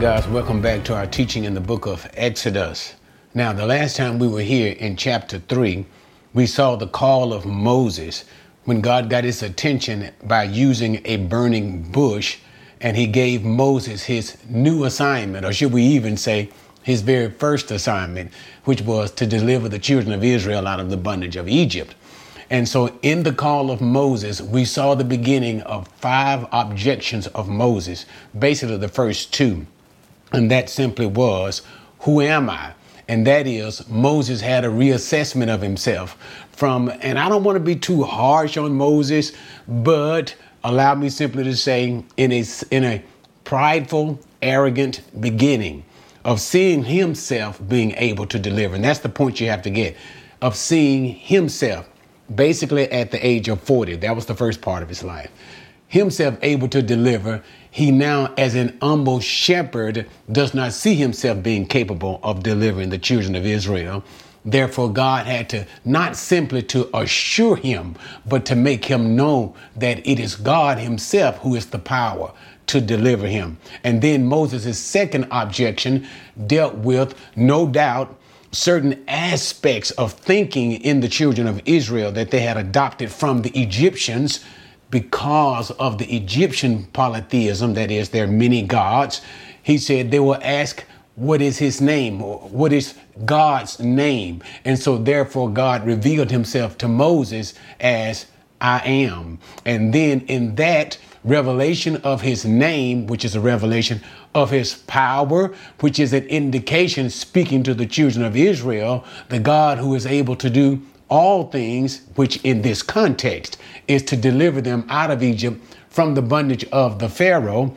Guys, welcome back to our teaching in the book of Exodus. Now, the last time we were here in chapter 3, we saw the call of Moses when God got his attention by using a burning bush, and he gave Moses his new assignment, or should we even say, his very first assignment, which was to deliver the children of Israel out of the bondage of Egypt. And so, in the call of Moses, we saw the beginning of five objections of Moses, basically the first two. And that simply was, Who am I? And that is, Moses had a reassessment of himself from, and I don't want to be too harsh on Moses, but allow me simply to say, in a, in a prideful, arrogant beginning of seeing himself being able to deliver. And that's the point you have to get of seeing himself basically at the age of 40. That was the first part of his life. Himself able to deliver, he now, as an humble shepherd, does not see himself being capable of delivering the children of Israel. Therefore, God had to not simply to assure him, but to make him know that it is God himself who is the power to deliver him. And then Moses' second objection dealt with, no doubt, certain aspects of thinking in the children of Israel that they had adopted from the Egyptians because of the Egyptian polytheism, that is, their many gods. He said they will ask, What is his name? What is God's name? And so, therefore, God revealed himself to Moses as I am. And then, in that, revelation of his name, which is a revelation of his power, which is an indication speaking to the children of Israel, the God who is able to do all things, which in this context is to deliver them out of Egypt from the bondage of the Pharaoh.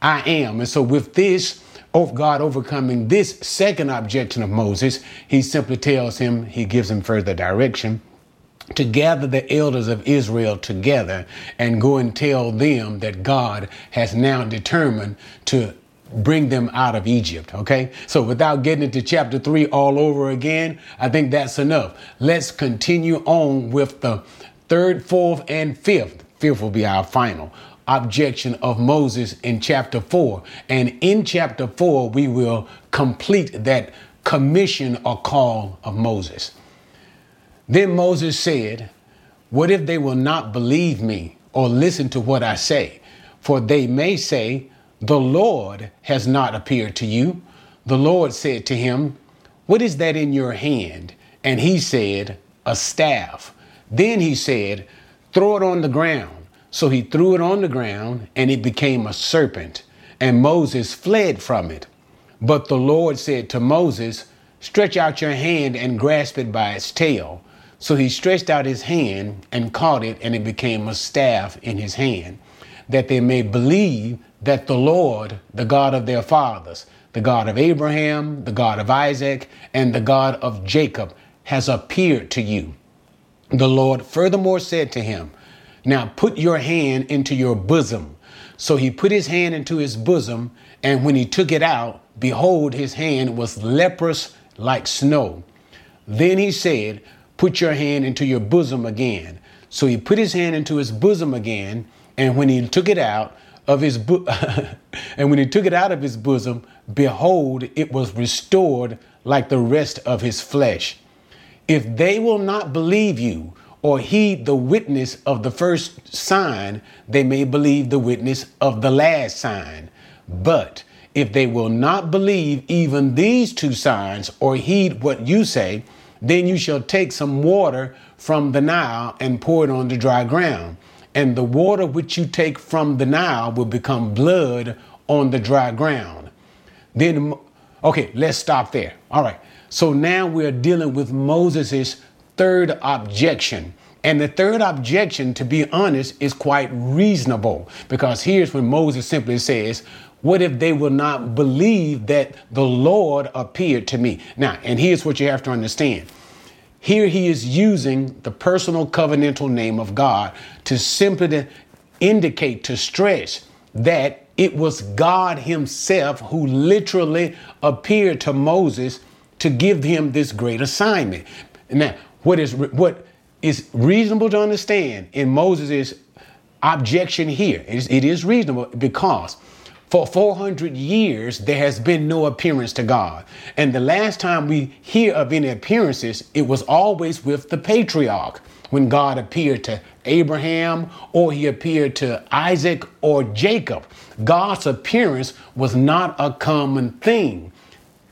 I am. And so, with this, of God overcoming this second objection of Moses, he simply tells him, he gives him further direction to gather the elders of Israel together and go and tell them that God has now determined to bring them out of Egypt. Okay. So without getting into chapter three all over again, I think that's enough. Let's continue on with the third, fourth, and fifth. Fifth will be our final objection of Moses in chapter four. And in chapter four, we will complete that commission or call of Moses. Then Moses said, What if they will not believe me or listen to what I say? For they may say, The Lord has not appeared to you. The Lord said to him, What is that in your hand? And he said, A staff. Then he said, Throw it on the ground. So he threw it on the ground, and it became a serpent. And Moses fled from it. But the Lord said to Moses, Stretch out your hand and grasp it by its tail. So he stretched out his hand and caught it, and it became a staff in his hand, that they may believe that the Lord, the God of their fathers, the God of Abraham, the God of Isaac, and the God of Jacob, has appeared to you. The Lord furthermore said to him, Now put your hand into your bosom. So he put his hand into his bosom, and when he took it out, behold, his hand was leprous like snow. Then he said, Put your hand into your bosom again. So he put his hand into his bosom again, and when he took it out of his bo- and when he took it out of his bosom, behold, it was restored like the rest of his flesh. If they will not believe you or heed the witness of the first sign, they may believe the witness of the last sign. But if they will not believe even these two signs or heed what you say, then you shall take some water from the Nile and pour it on the dry ground. And the water which you take from the Nile will become blood on the dry ground. Then, okay, let's stop there. All right. So now we're dealing with Moses' third objection. And the third objection, to be honest, is quite reasonable because here's when Moses simply says, what if they will not believe that the Lord appeared to me? Now, and here's what you have to understand. Here he is using the personal covenantal name of God to simply to indicate, to stress that it was God himself who literally appeared to Moses to give him this great assignment. Now, what is what is reasonable to understand in Moses' objection here? It is, it is reasonable because For 400 years, there has been no appearance to God. And the last time we hear of any appearances, it was always with the patriarch when God appeared to Abraham or he appeared to Isaac or Jacob. God's appearance was not a common thing.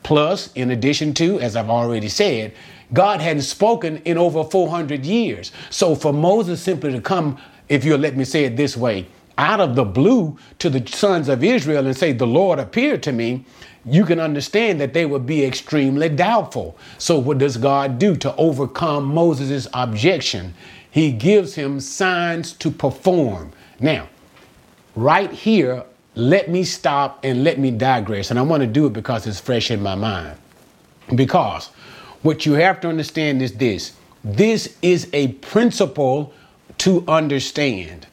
Plus, in addition to, as I've already said, God hadn't spoken in over 400 years. So for Moses simply to come, if you'll let me say it this way, out of the blue to the sons of Israel and say, The Lord appeared to me, you can understand that they would be extremely doubtful. So, what does God do to overcome Moses' objection? He gives him signs to perform. Now, right here, let me stop and let me digress. And I want to do it because it's fresh in my mind. Because what you have to understand is this this is a principle to understand.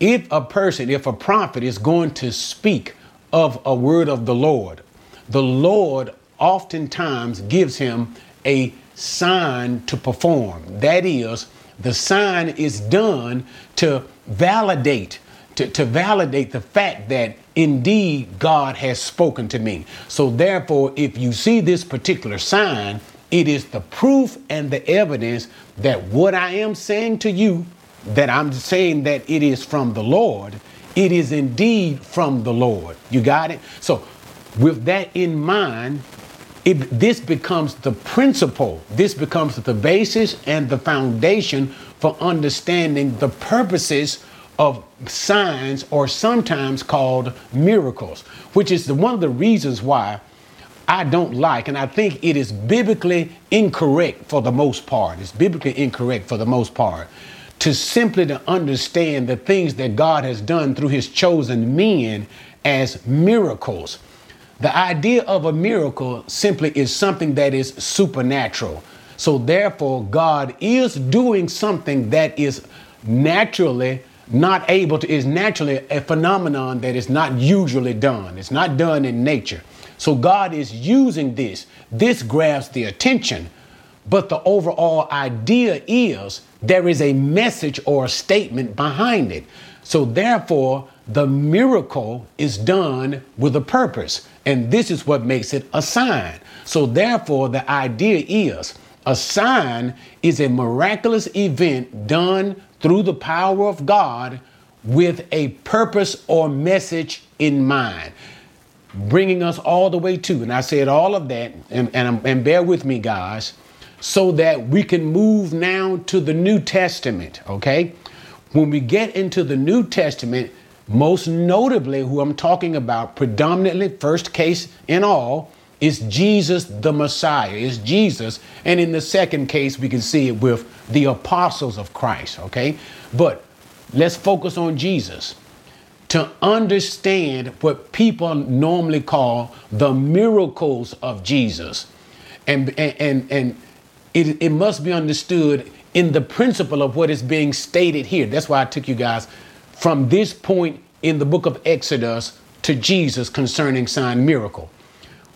If a person, if a prophet is going to speak of a word of the Lord, the Lord oftentimes gives him a sign to perform. That is, the sign is done to validate, to, to validate the fact that indeed God has spoken to me. So therefore, if you see this particular sign, it is the proof and the evidence that what I am saying to you, that I'm saying that it is from the Lord, it is indeed from the Lord. You got it? So, with that in mind, it, this becomes the principle, this becomes the basis and the foundation for understanding the purposes of signs or sometimes called miracles, which is the, one of the reasons why I don't like, and I think it is biblically incorrect for the most part. It's biblically incorrect for the most part to simply to understand the things that God has done through his chosen men as miracles. The idea of a miracle simply is something that is supernatural. So therefore, God is doing something that is naturally not able to, is naturally a phenomenon that is not usually done. It's not done in nature. So God is using this. This grabs the attention. But the overall idea is there is a message or a statement behind it. So therefore, the miracle is done with a purpose. And this is what makes it a sign. So therefore, the idea is a sign is a miraculous event done through the power of God with a purpose or message in mind bringing us all the way to, and I said all of that, and, and, and bear with me, guys, so that we can move now to the New Testament, okay? When we get into the New Testament, most notably, who I'm talking about, predominantly, first case in all, is Jesus the Messiah, is Jesus. And in the second case, we can see it with the apostles of Christ, okay? But let's focus on Jesus to understand what people normally call the miracles of Jesus. And, and, and, and it, it must be understood in the principle of what is being stated here. That's why I took you guys from this point in the book of Exodus to Jesus concerning sign miracle.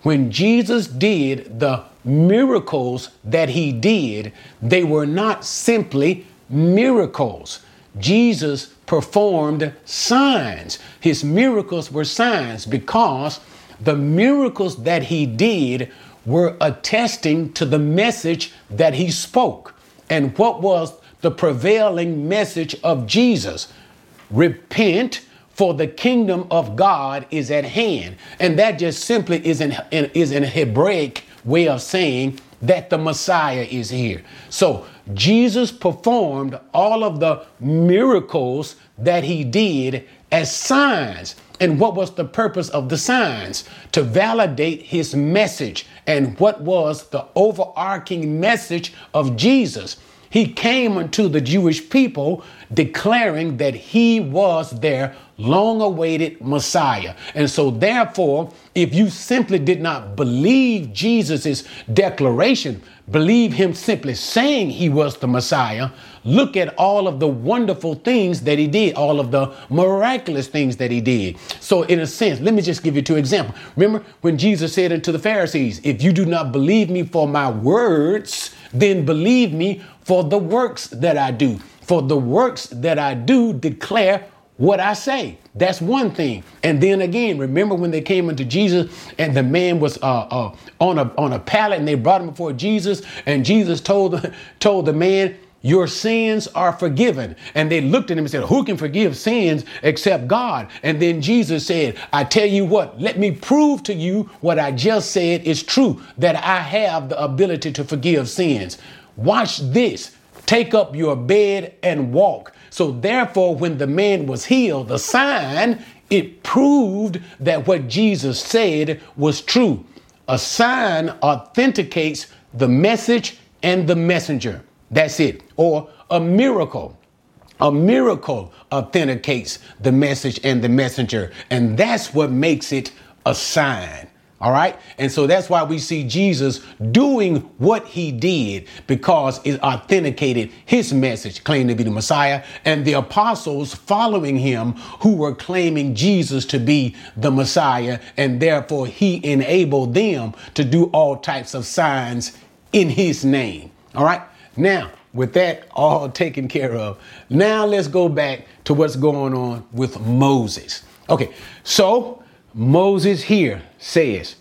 When Jesus did the miracles that he did, they were not simply miracles. Jesus performed signs. His miracles were signs because the miracles that he did were attesting to the message that he spoke. And what was the prevailing message of Jesus? Repent, for the kingdom of God is at hand. And that just simply is an, is an Hebraic way of saying that the Messiah is here. So Jesus performed all of the miracles that he did as signs. And what was the purpose of the signs? To validate his message. And what was the overarching message of Jesus? He came unto the Jewish people declaring that he was their long awaited Messiah. And so, therefore, if you simply did not believe Jesus' declaration, believe him simply saying he was the Messiah, look at all of the wonderful things that he did, all of the miraculous things that he did. So, in a sense, let me just give you two examples. Remember when Jesus said unto the Pharisees, If you do not believe me for my words, then believe me for the works that I do. For the works that I do declare what I say. That's one thing. And then again, remember when they came into Jesus and the man was uh, uh, on a on a pallet and they brought him before Jesus and Jesus told told the man, your sins are forgiven. And they looked at him and said, Who can forgive sins except God? And then Jesus said, I tell you what, let me prove to you what I just said is true, that I have the ability to forgive sins. Watch this. Take up your bed and walk. So, therefore, when the man was healed, the sign, it proved that what Jesus said was true. A sign authenticates the message and the messenger. That's it. Or a miracle. A miracle authenticates the message and the messenger. And that's what makes it a sign. All right. And so that's why we see Jesus doing what he did because it authenticated his message, claiming to be the Messiah, and the apostles following him who were claiming Jesus to be the Messiah. And therefore he enabled them to do all types of signs in his name. All right. Now, with that all taken care of, now let's go back to what's going on with Moses. Okay, so Moses here says,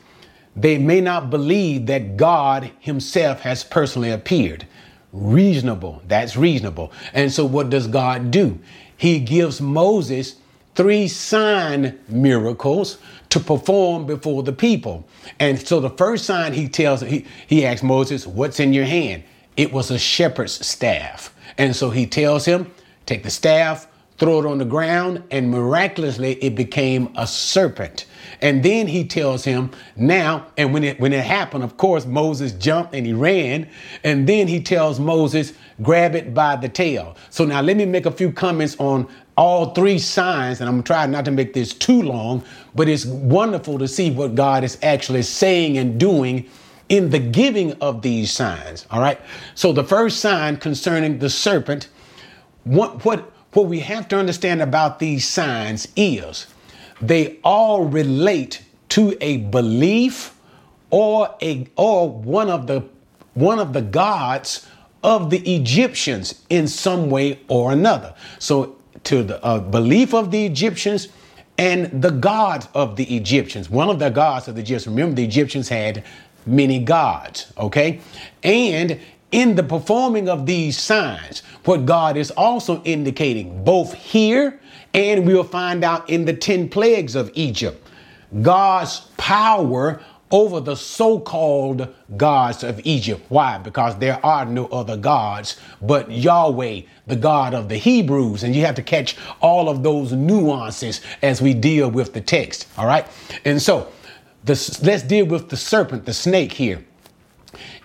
they may not believe that God himself has personally appeared. Reasonable, that's reasonable. And so, what does God do? He gives Moses three sign miracles to perform before the people. And so the first sign he tells, he, he asks Moses, What's in your hand? It was a shepherd's staff. And so he tells him, take the staff, throw it on the ground, and miraculously it became a serpent. And then he tells him, now, and when it when it happened, of course, Moses jumped and he ran. And then he tells Moses, grab it by the tail. So now let me make a few comments on all three signs, and I'm gonna try not to make this too long, but it's wonderful to see what God is actually saying and doing in the giving of these signs. All right. So the first sign concerning the serpent, what what what we have to understand about these signs is they all relate to a belief or a or one of the one of the gods of the Egyptians in some way or another. So to the uh, belief of the Egyptians and the gods of the Egyptians. One of the gods of the Egyptians. Remember, the Egyptians had many gods, okay? And in the performing of these signs, what God is also indicating, both here and we'll find out in the 10 plagues of Egypt, God's power over the so called gods of Egypt. Why? Because there are no other gods but Yahweh, the God of the Hebrews. And you have to catch all of those nuances as we deal with the text. All right. And so, the, let's deal with the serpent, the snake here.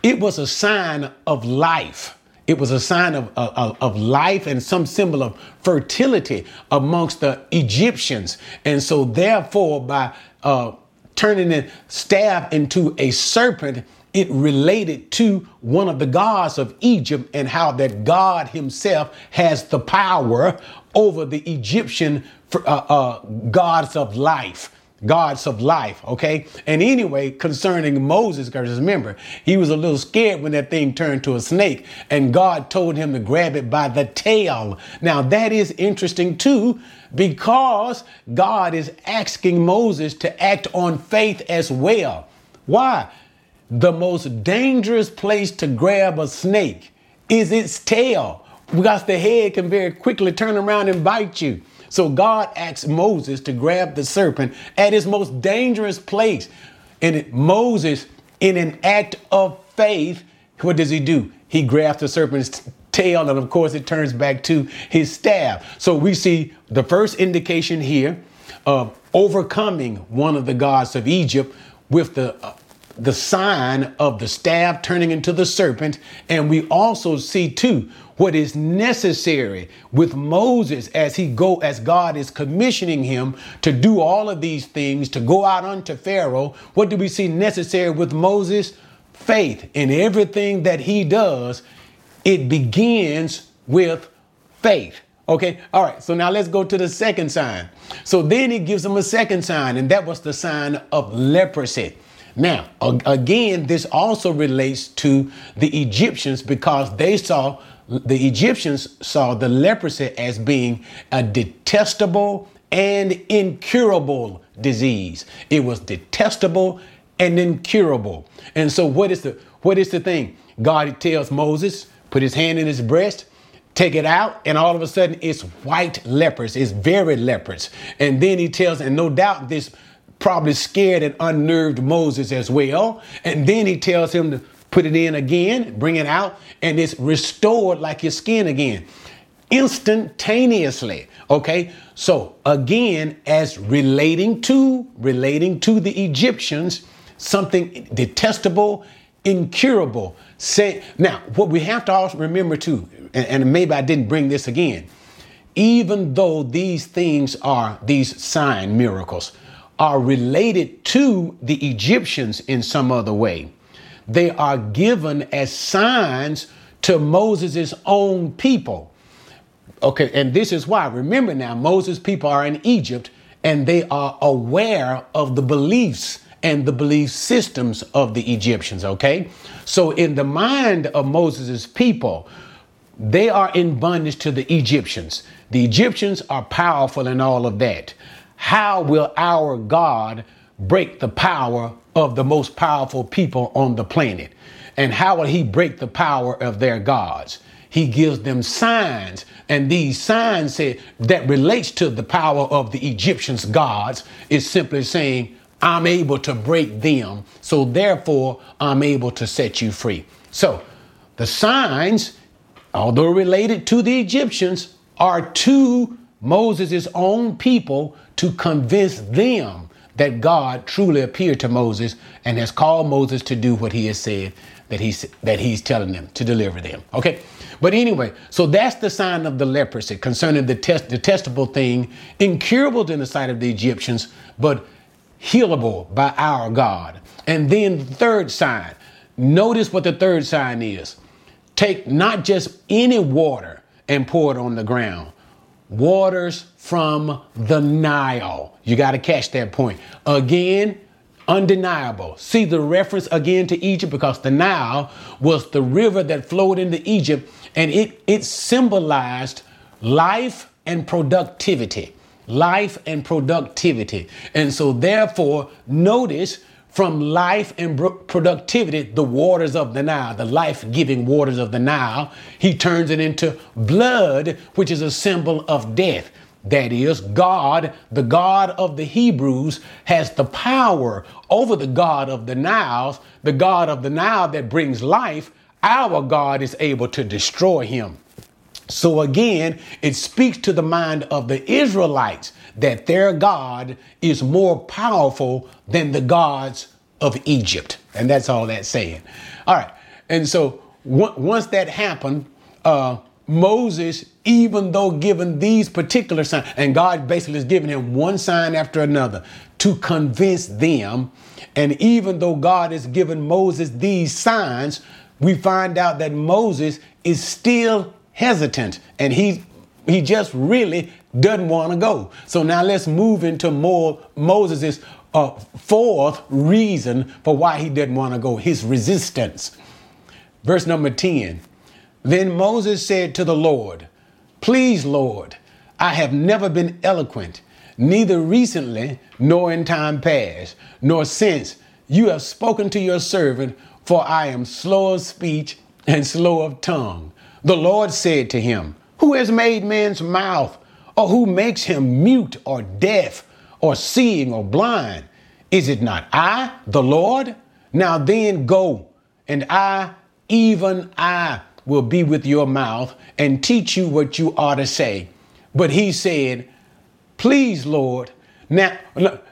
It was a sign of life. It was a sign of, of, of, life and some symbol of fertility amongst the Egyptians. And so, therefore, by uh, turning the staff into a serpent, it related to one of the gods of Egypt and how that God himself has the power over the Egyptian uh, uh, gods of life gods of life, okay? And anyway, concerning Moses, because remember, he was a little scared when that thing turned to a snake, and God told him to grab it by the tail. Now, that is interesting too, because God is asking Moses to act on faith as well. Why? The most dangerous place to grab a snake is its tail, because the head can very quickly turn around and bite you. So God asks Moses to grab the serpent at his most dangerous place. And it, Moses, in an act of faith, what does he do? He grabs the serpent's tail, and of course, it turns back to his staff. So we see the first indication here of overcoming one of the gods of Egypt with the uh, the sign of the staff turning into the serpent. And we also see too what is necessary with Moses as he go as God is commissioning him to do all of these things to go out unto Pharaoh. What do we see necessary with Moses? Faith in everything that he does. It begins with faith. Okay, all right, so now let's go to the second sign. So then he gives him a second sign, and that was the sign of leprosy. Now, again, this also relates to the Egyptians because they saw the Egyptians saw the leprosy as being a detestable and incurable disease. It was detestable and incurable. And so what is the what is the thing? God tells Moses, put his hand in his breast, take it out, and all of a sudden it's white lepers. It's very leprous. And then he tells, and no doubt this probably scared and unnerved Moses as well. And then he tells him to put it in again, bring it out, and it's restored like your skin again. Instantaneously okay? So again as relating to relating to the egyptians something detestable incurable say now what we have to also remember too and, and maybe i didn't bring this again even though these things are these sign miracles are related to the egyptians in some other way they are given as signs to moses' own people Okay, and this is why. Remember now, Moses' people are in Egypt and they are aware of the beliefs and the belief systems of the Egyptians, okay? So, in the mind of Moses' people, they are in bondage to the Egyptians. The Egyptians are powerful and all of that. How will our God break the power of the most powerful people on the planet? And how will he break the power of their gods? he gives them signs. And these signs say that relates to the power of the Egyptians' gods is simply saying, I'm able to break them. So therefore, I'm able to set you free. So the signs, although related to the Egyptians, are to Moses' own people to convince them that God truly appeared to Moses and has called Moses to do what he has said that he's that he's telling them to deliver them. Okay. But anyway, so that's the sign of the leprosy concerning the test, detestable thing, incurable in the sight of the Egyptians, but healable by our God. And then the third sign. Notice what the third sign is. Take not just any water and pour it on the ground. Waters from the Nile. You got to catch that point. Again, undeniable. See the reference again to Egypt because the Nile was the river that flowed into Egypt and it, it symbolized life and productivity. Life and productivity. And so, therefore, notice from life and productivity, the waters of the Nile, the life giving waters of the Nile, he turns it into blood, which is a symbol of death. That is, God, the God of the Hebrews, has the power over the God of the Niles, the God of the Nile that brings life. Our God is able to destroy him. So again, it speaks to the mind of the Israelites that their God is more powerful than the gods of Egypt. And that's all that's saying. All right. And so w- once that happened, uh, Moses, even though given these particular signs, and God basically is giving him one sign after another to convince them. And even though God has given Moses these signs, we find out that Moses is still hesitant and he he just really doesn't want to go. So now let's move into more Moses's uh, fourth reason for why he didn't want to go, his resistance. Verse number 10. Then Moses said to the Lord, Please, Lord, I have never been eloquent, neither recently nor in time past, nor since you have spoken to your servant, for I am slow of speech and slow of tongue. The Lord said to him, Who has made man's mouth, or who makes him mute or deaf, or seeing or blind? Is it not I, the Lord? Now then go, and I, even I, will be with your mouth and teach you what you ought to say. But he said, Please, Lord. Now, look,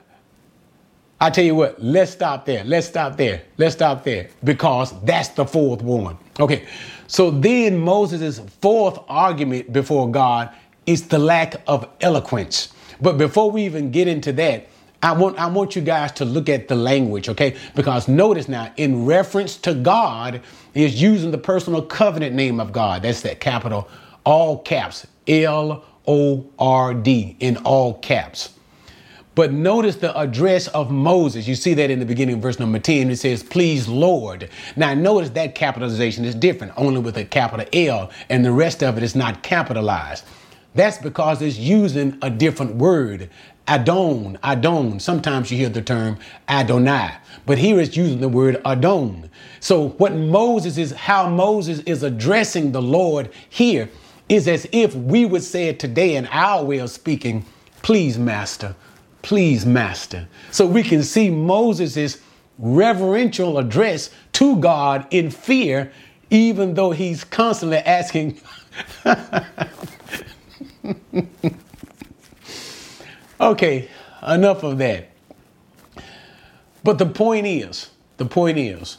I tell you what, let's stop there. Let's stop there. Let's stop there because that's the fourth one. Okay. So then Moses' fourth argument before God is the lack of eloquence. But before we even get into that, I want I want you guys to look at the language, okay? Because notice now, in reference to God, is using the personal covenant name of God. That's that capital, all caps, L O R D in all caps. But notice the address of Moses. You see that in the beginning, of verse number 10. It says, Please, Lord. Now, notice that capitalization is different, only with a capital L, and the rest of it is not capitalized. That's because it's using a different word. Adon, Adon. Sometimes you hear the term Adonai, but here it's using the word Adon. So, what Moses is, how Moses is addressing the Lord here is as if we would say it today in our way of speaking, please, Master, please, Master. So we can see Moses' reverential address to God in fear, even though he's constantly asking. okay, enough of that. But the point is, the point is,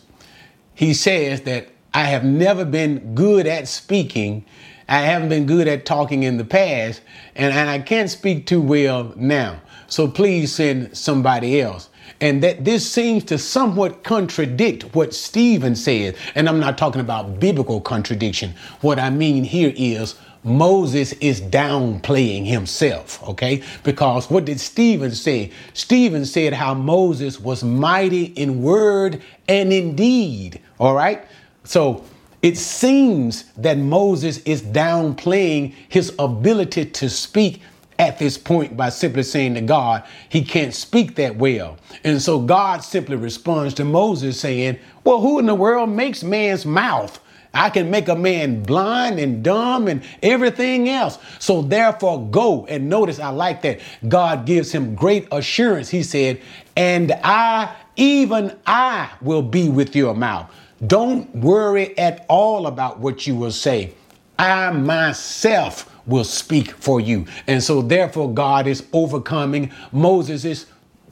he says that I have never been good at speaking. I haven't been good at talking in the past, and, and I can't speak too well now. So please send somebody else. And that this seems to somewhat contradict what Stephen said. And I'm not talking about biblical contradiction. What I mean here is Moses is downplaying himself, okay? Because what did Stephen say? Stephen said how Moses was mighty in word and in deed, all right? So it seems that Moses is downplaying his ability to speak at this point by simply saying to God, he can't speak that well. And so God simply responds to Moses saying, Well, who in the world makes man's mouth? I can make a man blind and dumb and everything else. So therefore, go. And notice, I like that. God gives him great assurance. He said, And I, even I, will be with your mouth. Don't worry at all about what you will say. I myself will speak for you. And so, therefore, God is overcoming Moses'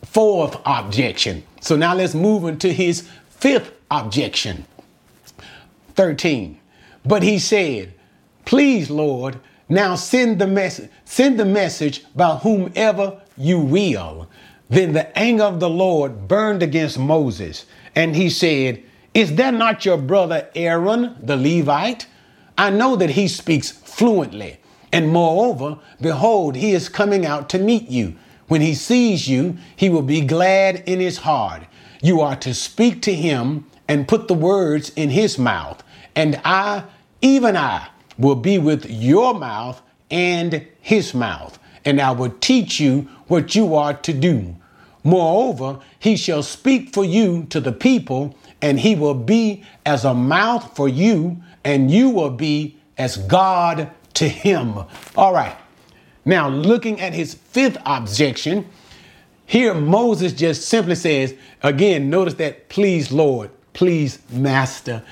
fourth objection. So, now let's move into his fifth objection. 13. But he said, Please, Lord, now send the message, send the message by whomever you will. Then the anger of the Lord burned against Moses, and he said, Is that not your brother Aaron, the Levite? I know that he speaks fluently. And moreover, behold, he is coming out to meet you. When he sees you, he will be glad in his heart. You are to speak to him and put the words in his mouth. And I, even I, will be with your mouth and his mouth. And I will teach you what you are to do. Moreover, he shall speak for you to the people, and he will be as a mouth for you, and you will be as God to him. All right. Now, looking at his fifth objection, here Moses just simply says, again, notice that, please, Lord, please, Master.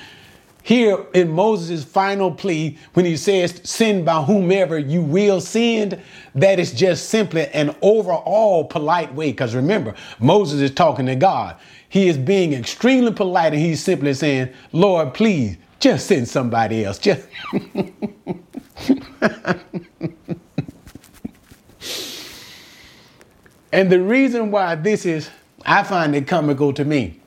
Here in Moses' final plea, when he says, send by whomever you will send, that is just simply an overall polite way. Because remember, Moses is talking to God. He is being extremely polite and he's simply saying, Lord, please, just send somebody else. Just and the reason why this is, I find it comical to me.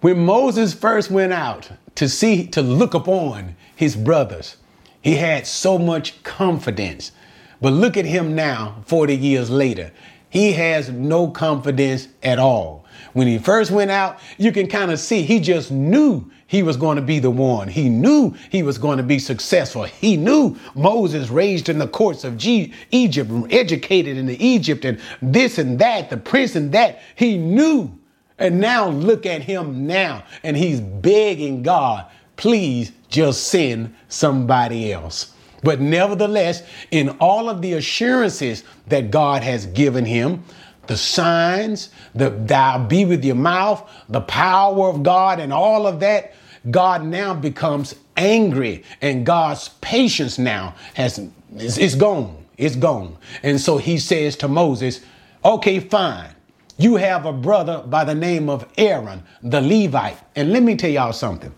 When Moses first went out to see, to look upon his brothers, he had so much confidence. But look at him now, 40 years later. He has no confidence at all. When he first went out, you can kind of see he just knew he was going to be the one. He knew he was going to be successful. He knew Moses raised in the courts of G- Egypt, educated in the Egypt, and this and that, the prince and that. He knew. And now look at him now, and he's begging God, please just send somebody else. But nevertheless, in all of the assurances that God has given him, the signs, the thou be with your mouth, the power of God, and all of that, God now becomes angry, and God's patience now has is gone. It's gone. And so he says to Moses, Okay, fine. You have a brother by the name of Aaron, the Levite. And let me tell y'all something.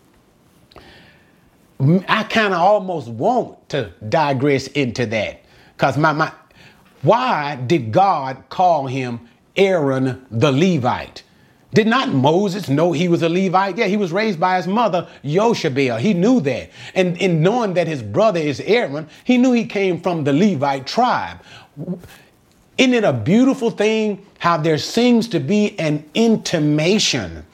I kind of almost want to digress into that. Because my, my why did God call him Aaron the Levite? Did not Moses know he was a Levite? Yeah, he was raised by his mother, Yoshabel. He knew that. And in knowing that his brother is Aaron, he knew he came from the Levite tribe. Isn't it a beautiful thing how there seems to be an intimation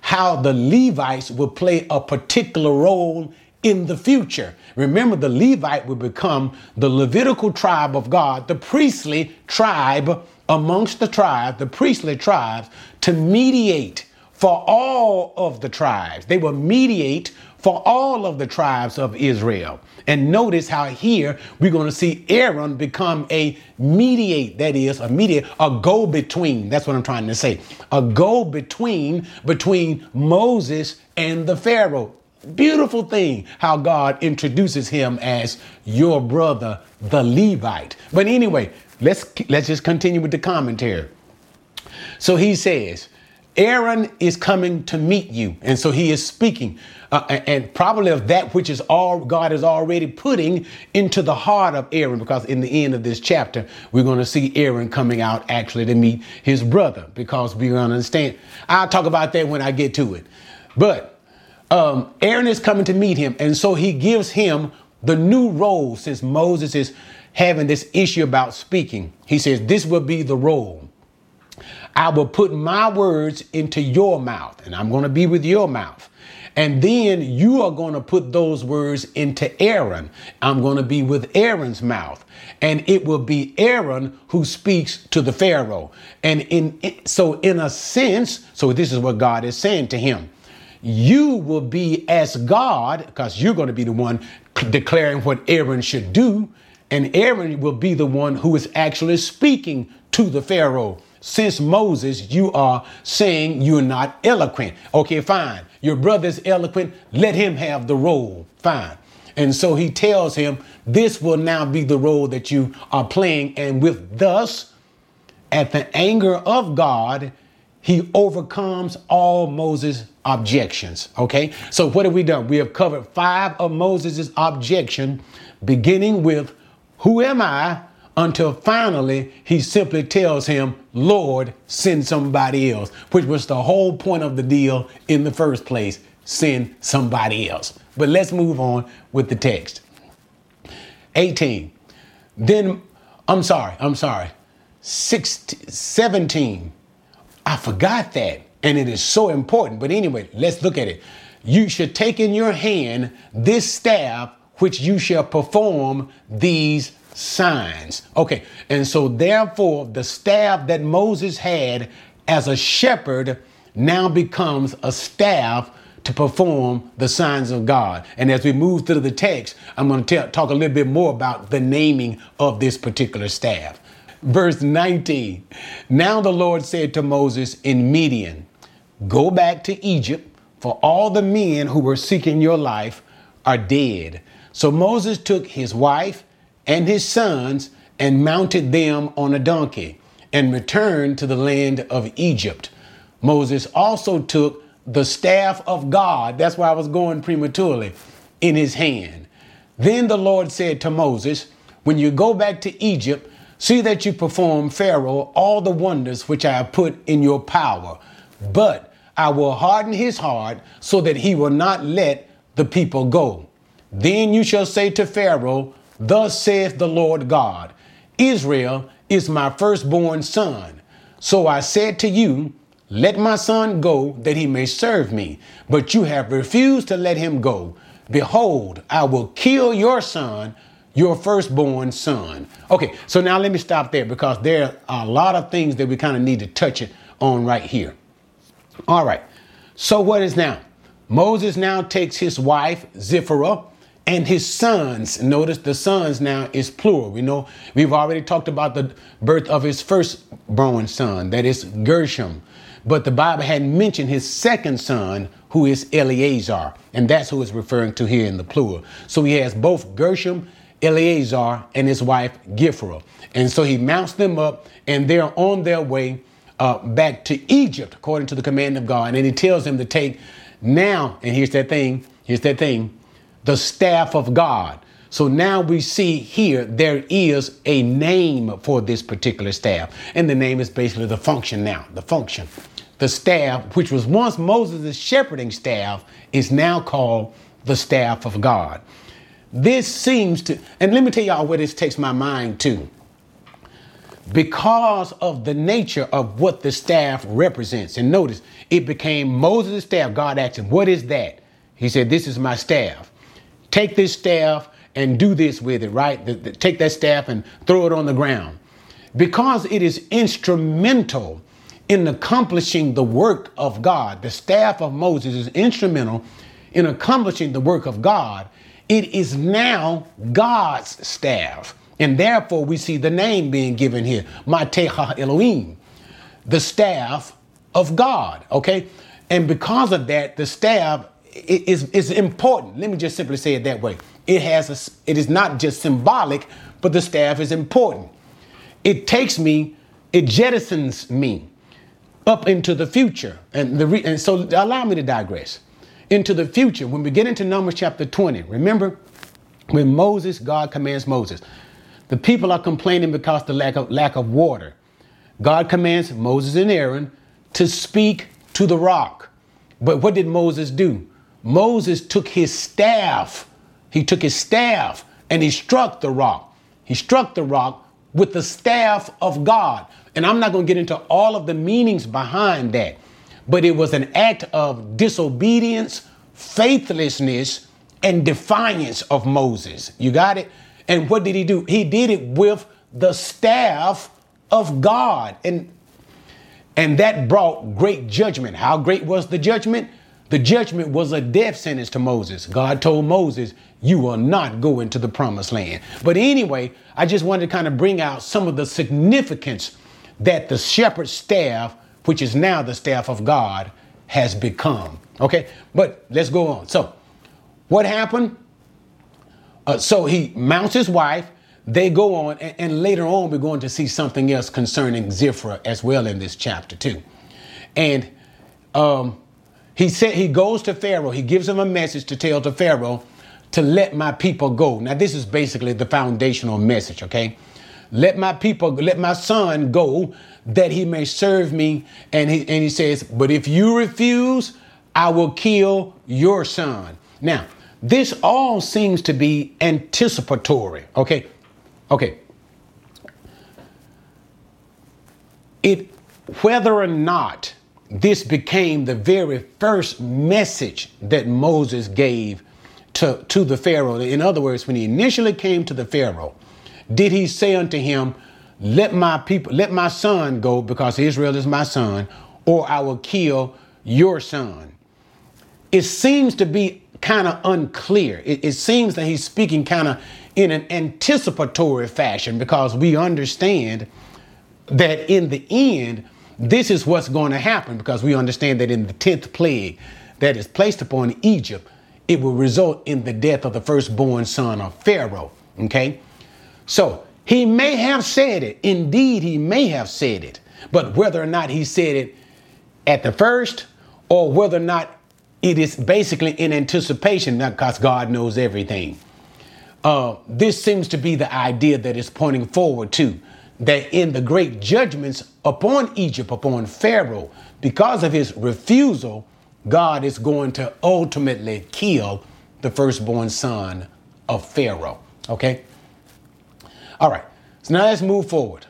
how the Levites will play a particular role in the future. Remember, the Levite would become the Levitical tribe of God, the priestly tribe amongst the tribes, the priestly tribes, to mediate for all of the tribes. They will mediate for all of the tribes of Israel. And notice how here we're going to see Aaron become a mediate, that is, a mediate, a go between. That's what I'm trying to say. A go between between Moses and the Pharaoh. Beautiful thing how God introduces him as your brother, the Levite. But anyway, let's let's just continue with the commentary. So he says, Aaron is coming to meet you. And so he is speaking, uh, and probably of that which is all God is already putting into the heart of Aaron, because in the end of this chapter, we're going to see Aaron coming out actually to meet his brother, because we're going to understand. I'll talk about that when I get to it. But um, Aaron is coming to meet him, and so he gives him the new role since Moses is having this issue about speaking. He says, This will be the role. I will put my words into your mouth, and I'm going to be with your mouth. And then you are going to put those words into Aaron. I'm going to be with Aaron's mouth. And it will be Aaron who speaks to the Pharaoh. And in so in a sense, so this is what God is saying to him you will be as God, because you're going to be the one declaring what Aaron should do, and Aaron will be the one who is actually speaking to the Pharaoh. Since Moses, you are saying you're not eloquent. Okay, fine. Your brother's eloquent. Let him have the role. Fine. And so he tells him, This will now be the role that you are playing. And with thus, at the anger of God, he overcomes all Moses' objections. Okay, so what have we done? We have covered five of Moses' objection, beginning with, Who am I? until finally he simply tells him, Lord, send somebody else, which was the whole point of the deal in the first place send somebody else. But let's move on with the text. 18. Then, I'm sorry, I'm sorry. 16, 17 I forgot that. And it is so important. But anyway, let's look at it. You should take in your hand this staff, which you shall perform these signs. Okay. And so, therefore, the staff that Moses had as a shepherd now becomes a staff to perform the signs of God. And as we move through the text, I'm going to talk a little bit more about the naming of this particular staff. Verse 19 Now the Lord said to Moses in Midian, Go back to Egypt, for all the men who were seeking your life are dead. So Moses took his wife and his sons and mounted them on a donkey and returned to the land of Egypt. Moses also took the staff of God, that's why I was going prematurely, in his hand. Then the Lord said to Moses, When you go back to Egypt, See that you perform Pharaoh all the wonders which I have put in your power. But I will harden his heart so that he will not let the people go. Then you shall say to Pharaoh, Thus saith the Lord God, Israel is my firstborn son. So I said to you, Let my son go that he may serve me. But you have refused to let him go. Behold, I will kill your son your firstborn son. Okay, so now let me stop there because there are a lot of things that we kind of need to touch on right here. All right, so what is now? Moses now takes his wife, Zipporah, and his sons. Notice the sons now is plural. We know we've already talked about the birth of his firstborn son, that is Gershom. But the Bible hadn't mentioned his second son, who is Eleazar, and that's who is referring to here in the plural. So he has both Gershom Eleazar and his wife Zipporah. And so he mounts them up, and they're on their way uh, back to Egypt, according to the command of God. And he tells them to take now, and here's that thing, here's that thing, the staff of God. So now we see here there is a name for this particular staff. And the name is basically the function now, the function. The staff, which was once Moses' shepherding staff, is now called the staff of God. This seems to, and let me tell y'all where this takes my mind to. because of the nature of what the staff represents. And notice, it became Moses' staff. God asked him, What is that? He said, This is my staff. Take this staff and do this with it, right? The, the, take that staff and throw it on the ground. Because it is instrumental in accomplishing the work of God, the staff of Moses is instrumental in accomplishing the work of God. It is now God's staff. And therefore, we see the name being given here, Mateha Elohim, the staff of God. Okay? And because of that, the staff is, is important. Let me just simply say it that way. It has a, it is not just symbolic, but the staff is important. It takes me, it jettisons me up into the future. And the re, and so allow me to digress. Into the future, when we get into Numbers chapter 20, remember when Moses, God commands Moses, the people are complaining because the lack of lack of water. God commands Moses and Aaron to speak to the rock. But what did Moses do? Moses took his staff. He took his staff and he struck the rock. He struck the rock with the staff of God. And I'm not going to get into all of the meanings behind that, but it was an act of disobedience, faithlessness, and defiance of Moses. You got it? And what did he do? He did it with the staff of God. And and that brought great judgment. How great was the judgment? The judgment was a death sentence to Moses. God told Moses, You will not go into the promised land. But anyway, I just wanted to kind of bring out some of the significance that the shepherd's staff, which is now the staff of God, has become. Okay, but let's go on. So, what happened? Uh, so he mounts his wife. They go on, and, and, later on, we're going to see something else concerning Zipporah as well in this chapter too. And um, he said he goes to Pharaoh. He gives him a message to tell to Pharaoh to let my people go. Now, this is basically the foundational message. Okay, let my people, let my son go, that he may serve me. And he and he says, but if you refuse, I will kill your son. Now this all seems to be anticipatory. Okay. Okay. It, whether or not this became the very first message that Moses gave to, to the Pharaoh. In other words, when he initially came to the Pharaoh, did he say unto him, Let my people, let my son go, because Israel is my son, or I will kill your son? It seems to be kind of unclear. It, it seems that he's speaking kind of in an anticipatory fashion because we understand that in the end, this is what's going to happen because we understand that in the 10th plague that is placed upon Egypt, it will result in the death of the firstborn son of Pharaoh. Okay? So he may have said it. Indeed, he may have said it. But whether or not he said it at the first or whether or not it is basically in anticipation, because God knows everything. Uh, this seems to be the idea that is pointing forward to that in the great judgments upon Egypt, upon Pharaoh, because of his refusal, God is going to ultimately kill the firstborn son of Pharaoh. Okay? All right. So now let's move forward.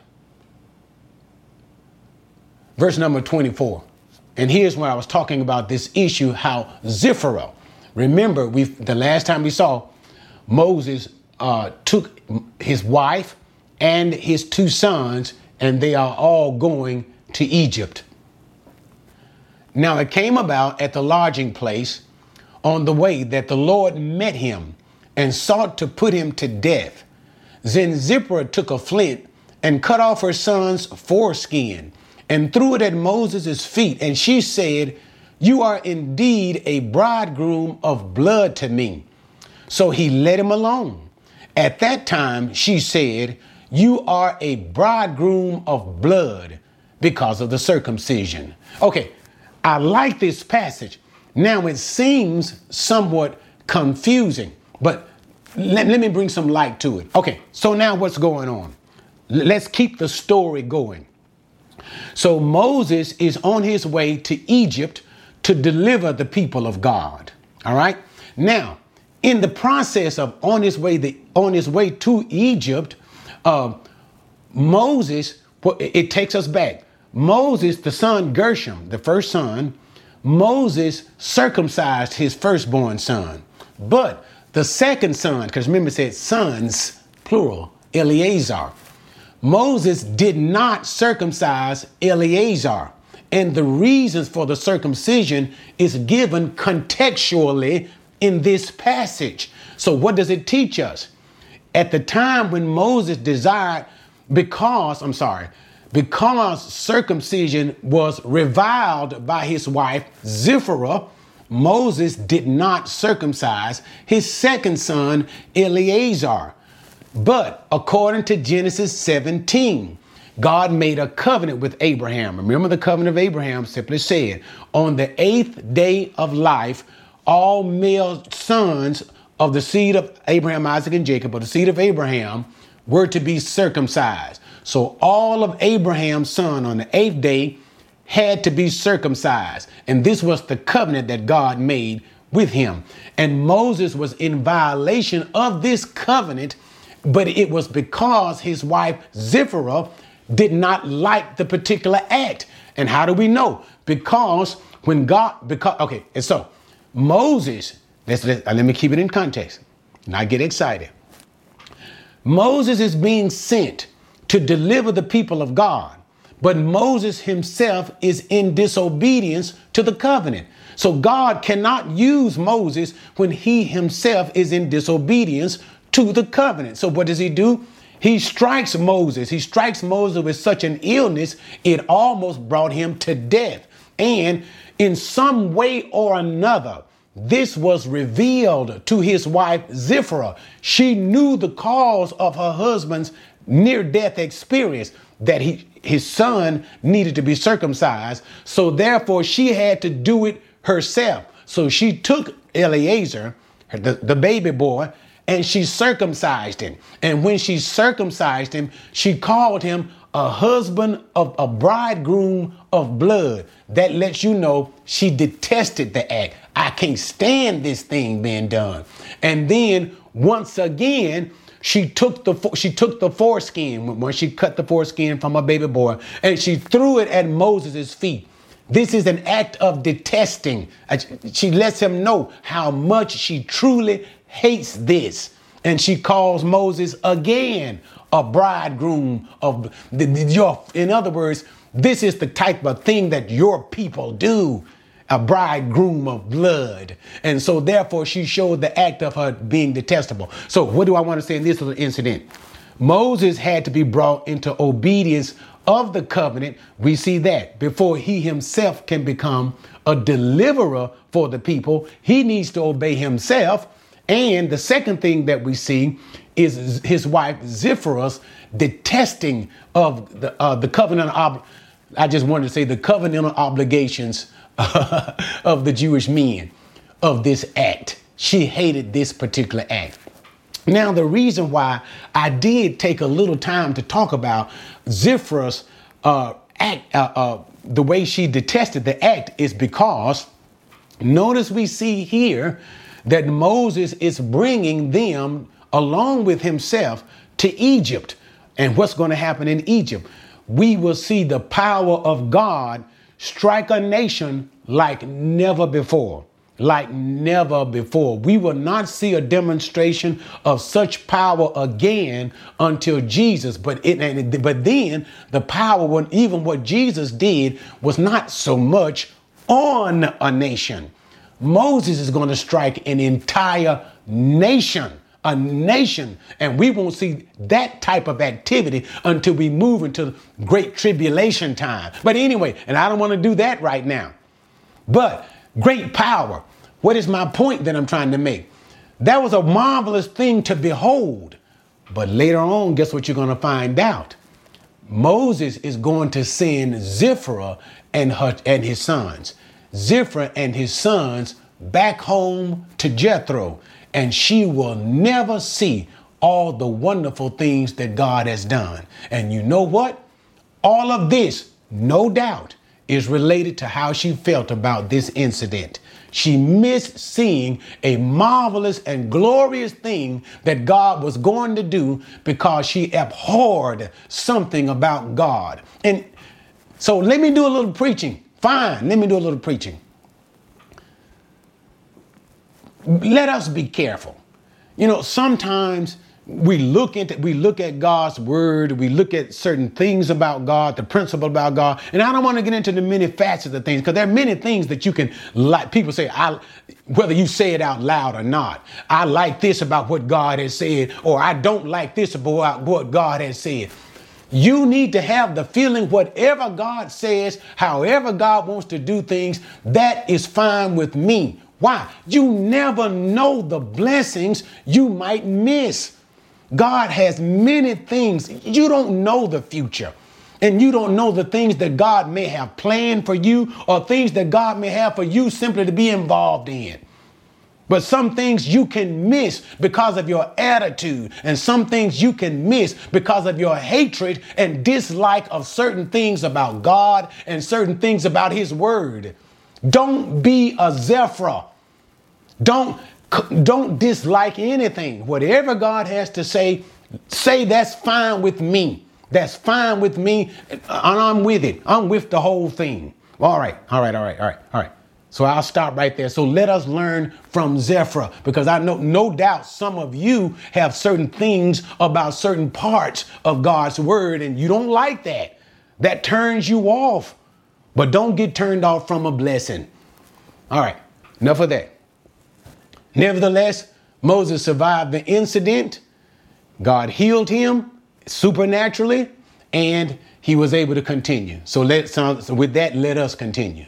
Verse number 24. And here's where I was talking about this issue how Zipporah, remember, we the last time we saw Moses uh, took his wife and his two sons, and they are all going to Egypt. Now it came about at the lodging place on the way that the Lord met him and sought to put him to death. Then Zipporah took a flint and cut off her son's foreskin and threw it at Moses' feet. And she said, You are indeed a bridegroom of blood to me. So he let him alone. At that time, she said, You are a bridegroom of blood because of the circumcision. Okay, I like this passage. Now it seems somewhat confusing, but let, let me bring some light to it. Okay, so now what's going on? Let's keep the story going. So Moses is on his way to Egypt to deliver the people of God. All right. Now, in the process of on his way the, on his way to Egypt, uh, Moses it takes us back. Moses, the son Gershom, the first son, Moses circumcised his firstborn son. But the second son, because remember it said sons, plural, Eleazar. Moses did not circumcise Eleazar. And the reasons for the circumcision is given contextually in this passage. So, what does it teach us? At the time when Moses desired, because, I'm sorry, because circumcision was reviled by his wife Zipporah, Moses did not circumcise his second son Eleazar. But according to Genesis 17, God made a covenant with Abraham. Remember, the covenant of Abraham simply said, On the eighth day of life, all male sons of the seed of Abraham, Isaac, and Jacob, or the seed of Abraham, were to be circumcised. So all of Abraham's son on the eighth day had to be circumcised. And this was the covenant that God made with him. And Moses was in violation of this covenant, but it was because his wife Zipporah did not like the particular act. And how do we know? Because when God, because, okay, and so Moses, let's, let, uh, let me keep it in context, not get excited. Moses is being sent to deliver the people of God. But Moses himself is in disobedience to the covenant. So God cannot use Moses when he himself is in disobedience to the covenant. So what does he do? He strikes Moses. He strikes Moses with such an illness, it almost brought him to death. And in some way or another, this was revealed to his wife Zipporah. She knew the cause of her husband's near death experience that he his son needed to be circumcised. So therefore she had to do it herself. So she took Eleazar, the, the baby boy, and she circumcised him. And when she circumcised him, she called him a husband of a bridegroom of blood. That lets you know she detested the act. I can't stand this thing being done. And then once again, she took the she took the foreskin when she cut the foreskin from a baby boy and she threw it at Moses' feet. This is an act of detesting. Uh, she lets him know how much she truly hates this. And she calls Moses again a bridegroom of the, your in other words, this is the type of thing that your people do a bridegroom of blood. And so, therefore, she showed the act of her being detestable. So, what do I want to say in this little incident? Moses had to be brought into obedience of the covenant. We see that before he himself can become a deliverer for the people, he needs to obey himself. And the second thing that we see is his wife Zipporah's detesting of the uh, the covenant. Ob- I just wanted to say the covenantal obligations of the Jewish men of this act. She hated this particular act. Now, the reason why I did take a little time to talk about Zipporah's uh, act, uh, uh, the way she detested the act, is because notice we see here that Moses is bringing them along with himself to Egypt. And what's going to happen in Egypt? We will see the power of God strike a nation like never before. Like never before. We will not see a demonstration of such power again until Jesus. But it, but then the power, when even what Jesus did, was not so much on a nation. Moses is going to strike an entire nation a nation. And we won't see that type of activity until we move into the great tribulation time. But anyway, and I don't want to do that right now. But great power. What is my point that I'm trying to make? That was a marvelous thing to behold. But later on, guess what you're going to find out? Moses is going to send Zipporah and, her, and his sons, Zipporah and his sons back home to Jethro and she will never see all the wonderful things that God has done. And you know what? All of this, no doubt, is related to how she felt about this incident. She missed seeing a marvelous and glorious thing that God was going to do because she abhorred something about God. And so let me do a little preaching. Fine, let me do a little preaching. Let us be careful. You know, sometimes we look into we look at God's word, we look at certain things about God, the principle about God, and I don't want to get into the many facets of things because there are many things that you can like. People say, I whether you say it out loud or not, I like this about what God has said, or I don't like this about what God has said. You need to have the feeling whatever God says, however God wants to do things, that is fine with me. Why? You never know the blessings you might miss. God has many things. You don't know the future. And you don't know the things that God may have planned for you or things that God may have for you simply to be involved in. But some things you can miss because of your attitude, and some things you can miss because of your hatred and dislike of certain things about God and certain things about His Word. Don't be a Zipporah. Don't don't dislike anything. Whatever God has to say, say that's fine with me. That's fine with me, and I'm with it. I'm with the whole thing. All right, all right, all right, all right, all right. So I'll stop right there. So let us learn from Zipporah because I know no doubt some of you have certain things about certain parts of God's word and you don't like that. That turns you off. But don't get turned off from a blessing. All right, enough of that. Nevertheless, Moses survived the incident. God healed him supernaturally, and he was able to continue. So, let, so with that, let us continue.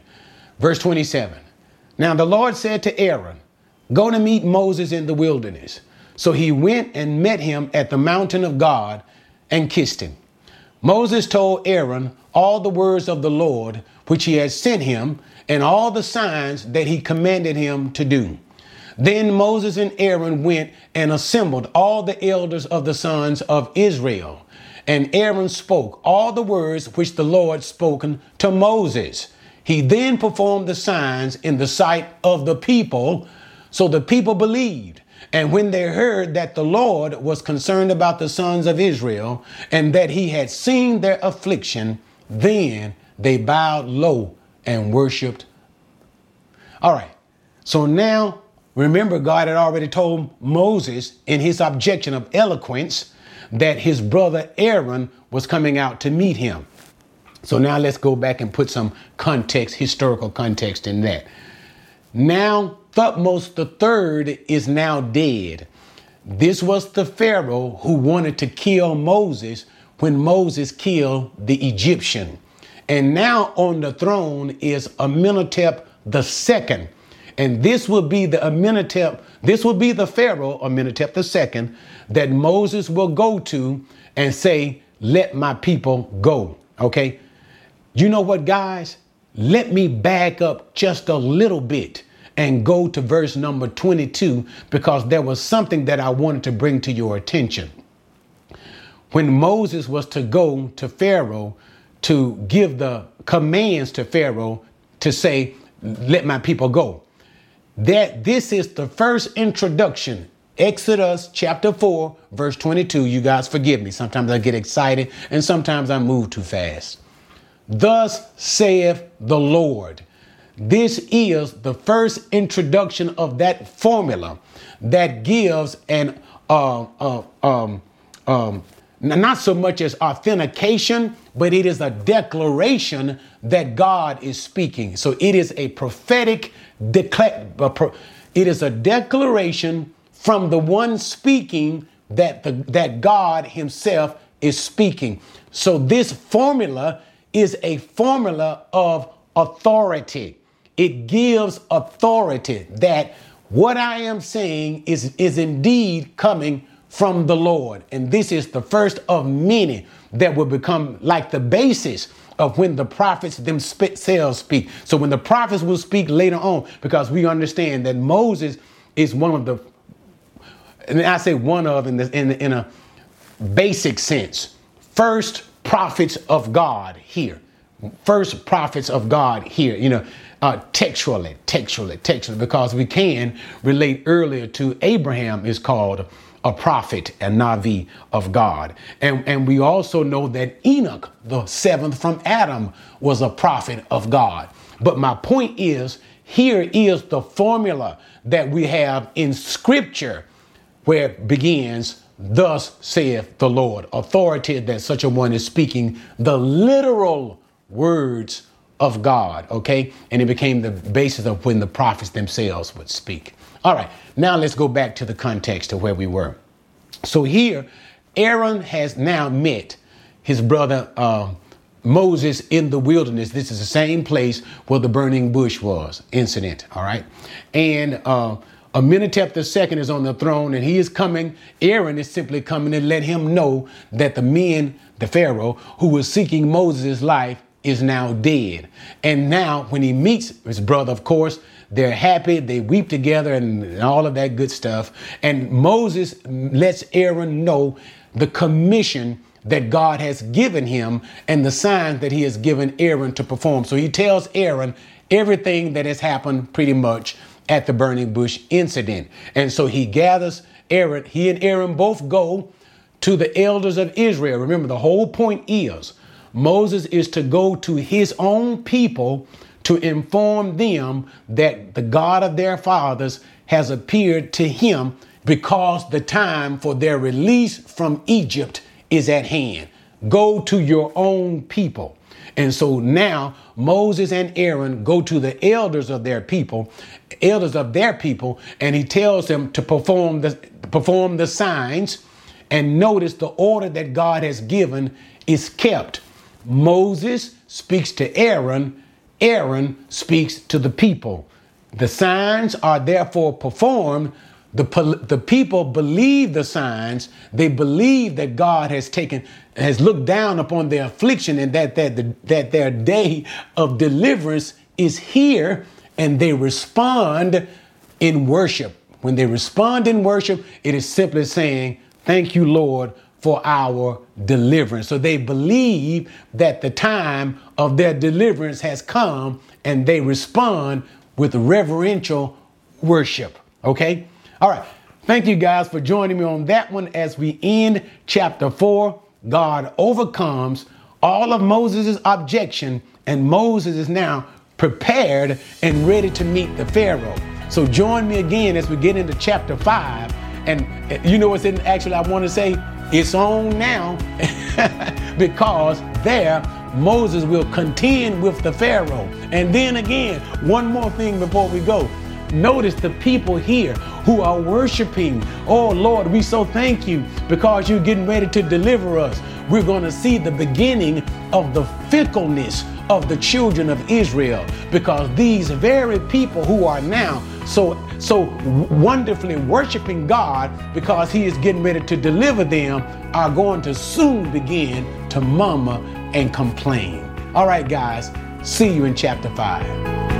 Verse 27. Now the Lord said to Aaron, Go to meet Moses in the wilderness. So he went and met him at the mountain of God and kissed him. Moses told Aaron all the words of the Lord which he had sent him and all the signs that he commanded him to do. Then Moses and Aaron went and assembled all the elders of the sons of Israel. And Aaron spoke all the words which the Lord spoken to Moses. He then performed the signs in the sight of the people. So the people believed. And when they heard that the Lord was concerned about the sons of Israel and that he had seen their affliction, then they bowed low and worshiped. All right. So now Remember, God had already told Moses in his objection of eloquence that his brother Aaron was coming out to meet him. So now let's go back and put some context, historical context in that. Now, Thutmose third is now dead. This was the Pharaoh who wanted to kill Moses when Moses killed the Egyptian. And now on the throne is Amenhotep second and this will be the Amenhotep, this will be the Pharaoh, Amenhotep II, that Moses will go to and say, Let my people go. Okay? You know what, guys? Let me back up just a little bit and go to verse number 22 because there was something that I wanted to bring to your attention. When Moses was to go to Pharaoh to give the commands to Pharaoh to say, Let my people go that this is the first introduction. Exodus chapter 4, verse 22. You guys forgive me. Sometimes I get excited and sometimes I move too fast. Thus saith the Lord. This is the first introduction of that formula that gives an uh, uh, um, um, not so much as authentication, but it is a declaration that God is speaking. So it is a prophetic declare. It is a declaration from the one speaking that the, that God Himself is speaking. So this formula is a formula of authority. It gives authority that what I am saying is, is indeed coming from the Lord. And this is the first of many that will become like the basis of when the prophets themselves speak. So when the prophets will speak later on, because we understand that Moses is one of the, and I say one of in, the, in, in a basic sense, first prophets of God here. first prophets of God here, you know, uh, textually, textually, textually, because we can relate earlier to Abraham is called a prophet, a Navi of God. And, and we also know that Enoch, the seventh from Adam, was a prophet of God. But my point is, here is the formula that we have in scripture where it begins, thus saith the Lord. Authority that such a one is speaking the literal words of God, okay? And it became the basis of when the prophets themselves would speak. All right, now let's go back to the context of where we were. So here, Aaron has now met his brother uh, Moses in the wilderness. This is the same place where the burning bush was incident, all right? And uh, Amenhotep II is on the throne and he is coming. Aaron is simply coming to let him know that the men, the Pharaoh, who was seeking Moses' life is now dead. And now, when he meets his brother, of course, they're happy, they weep together, and all of that good stuff. And Moses lets Aaron know the commission that God has given him and the signs that he has given Aaron to perform. So he tells Aaron everything that has happened pretty much at the burning bush incident. And so he gathers Aaron, he and Aaron both go to the elders of Israel. Remember, the whole point is Moses is to go to his own people to inform them that the God of their fathers has appeared to him because the time for their release from Egypt is at hand. Go to your own people. And so now Moses and Aaron go to the elders of their people, elders of their people, and he tells them to perform the perform the signs and notice the order that God has given is kept. Moses speaks to Aaron, Aaron speaks to the people. The signs are therefore performed. The, the people believe the signs. They believe that God has taken, has looked down upon their affliction and that, that, the, that their day of deliverance is here and they respond in worship. When they respond in worship, it is simply saying, Thank you, Lord, for our deliverance. So they believe that the time of their deliverance has come and they respond with reverential worship. Okay? All right. Thank you guys for joining me on that one as we end chapter 4. God overcomes all of Moses' objection, and Moses is now prepared and ready to meet the Pharaoh. So join me again as we get into chapter 5. And eh, you know what's in actually I want to say it's on now because there Moses will contend with the Pharaoh. And then again, one more thing before we go. Notice the people here who are worshiping. Oh Lord, we so thank you because you're getting ready to deliver us. We're going to see the beginning of the fickleness of the children of Israel because these very people who are now so so wonderfully worshiping God because he is getting ready to deliver them are going to soon begin to murmur and complain. All right guys, see you in chapter 5.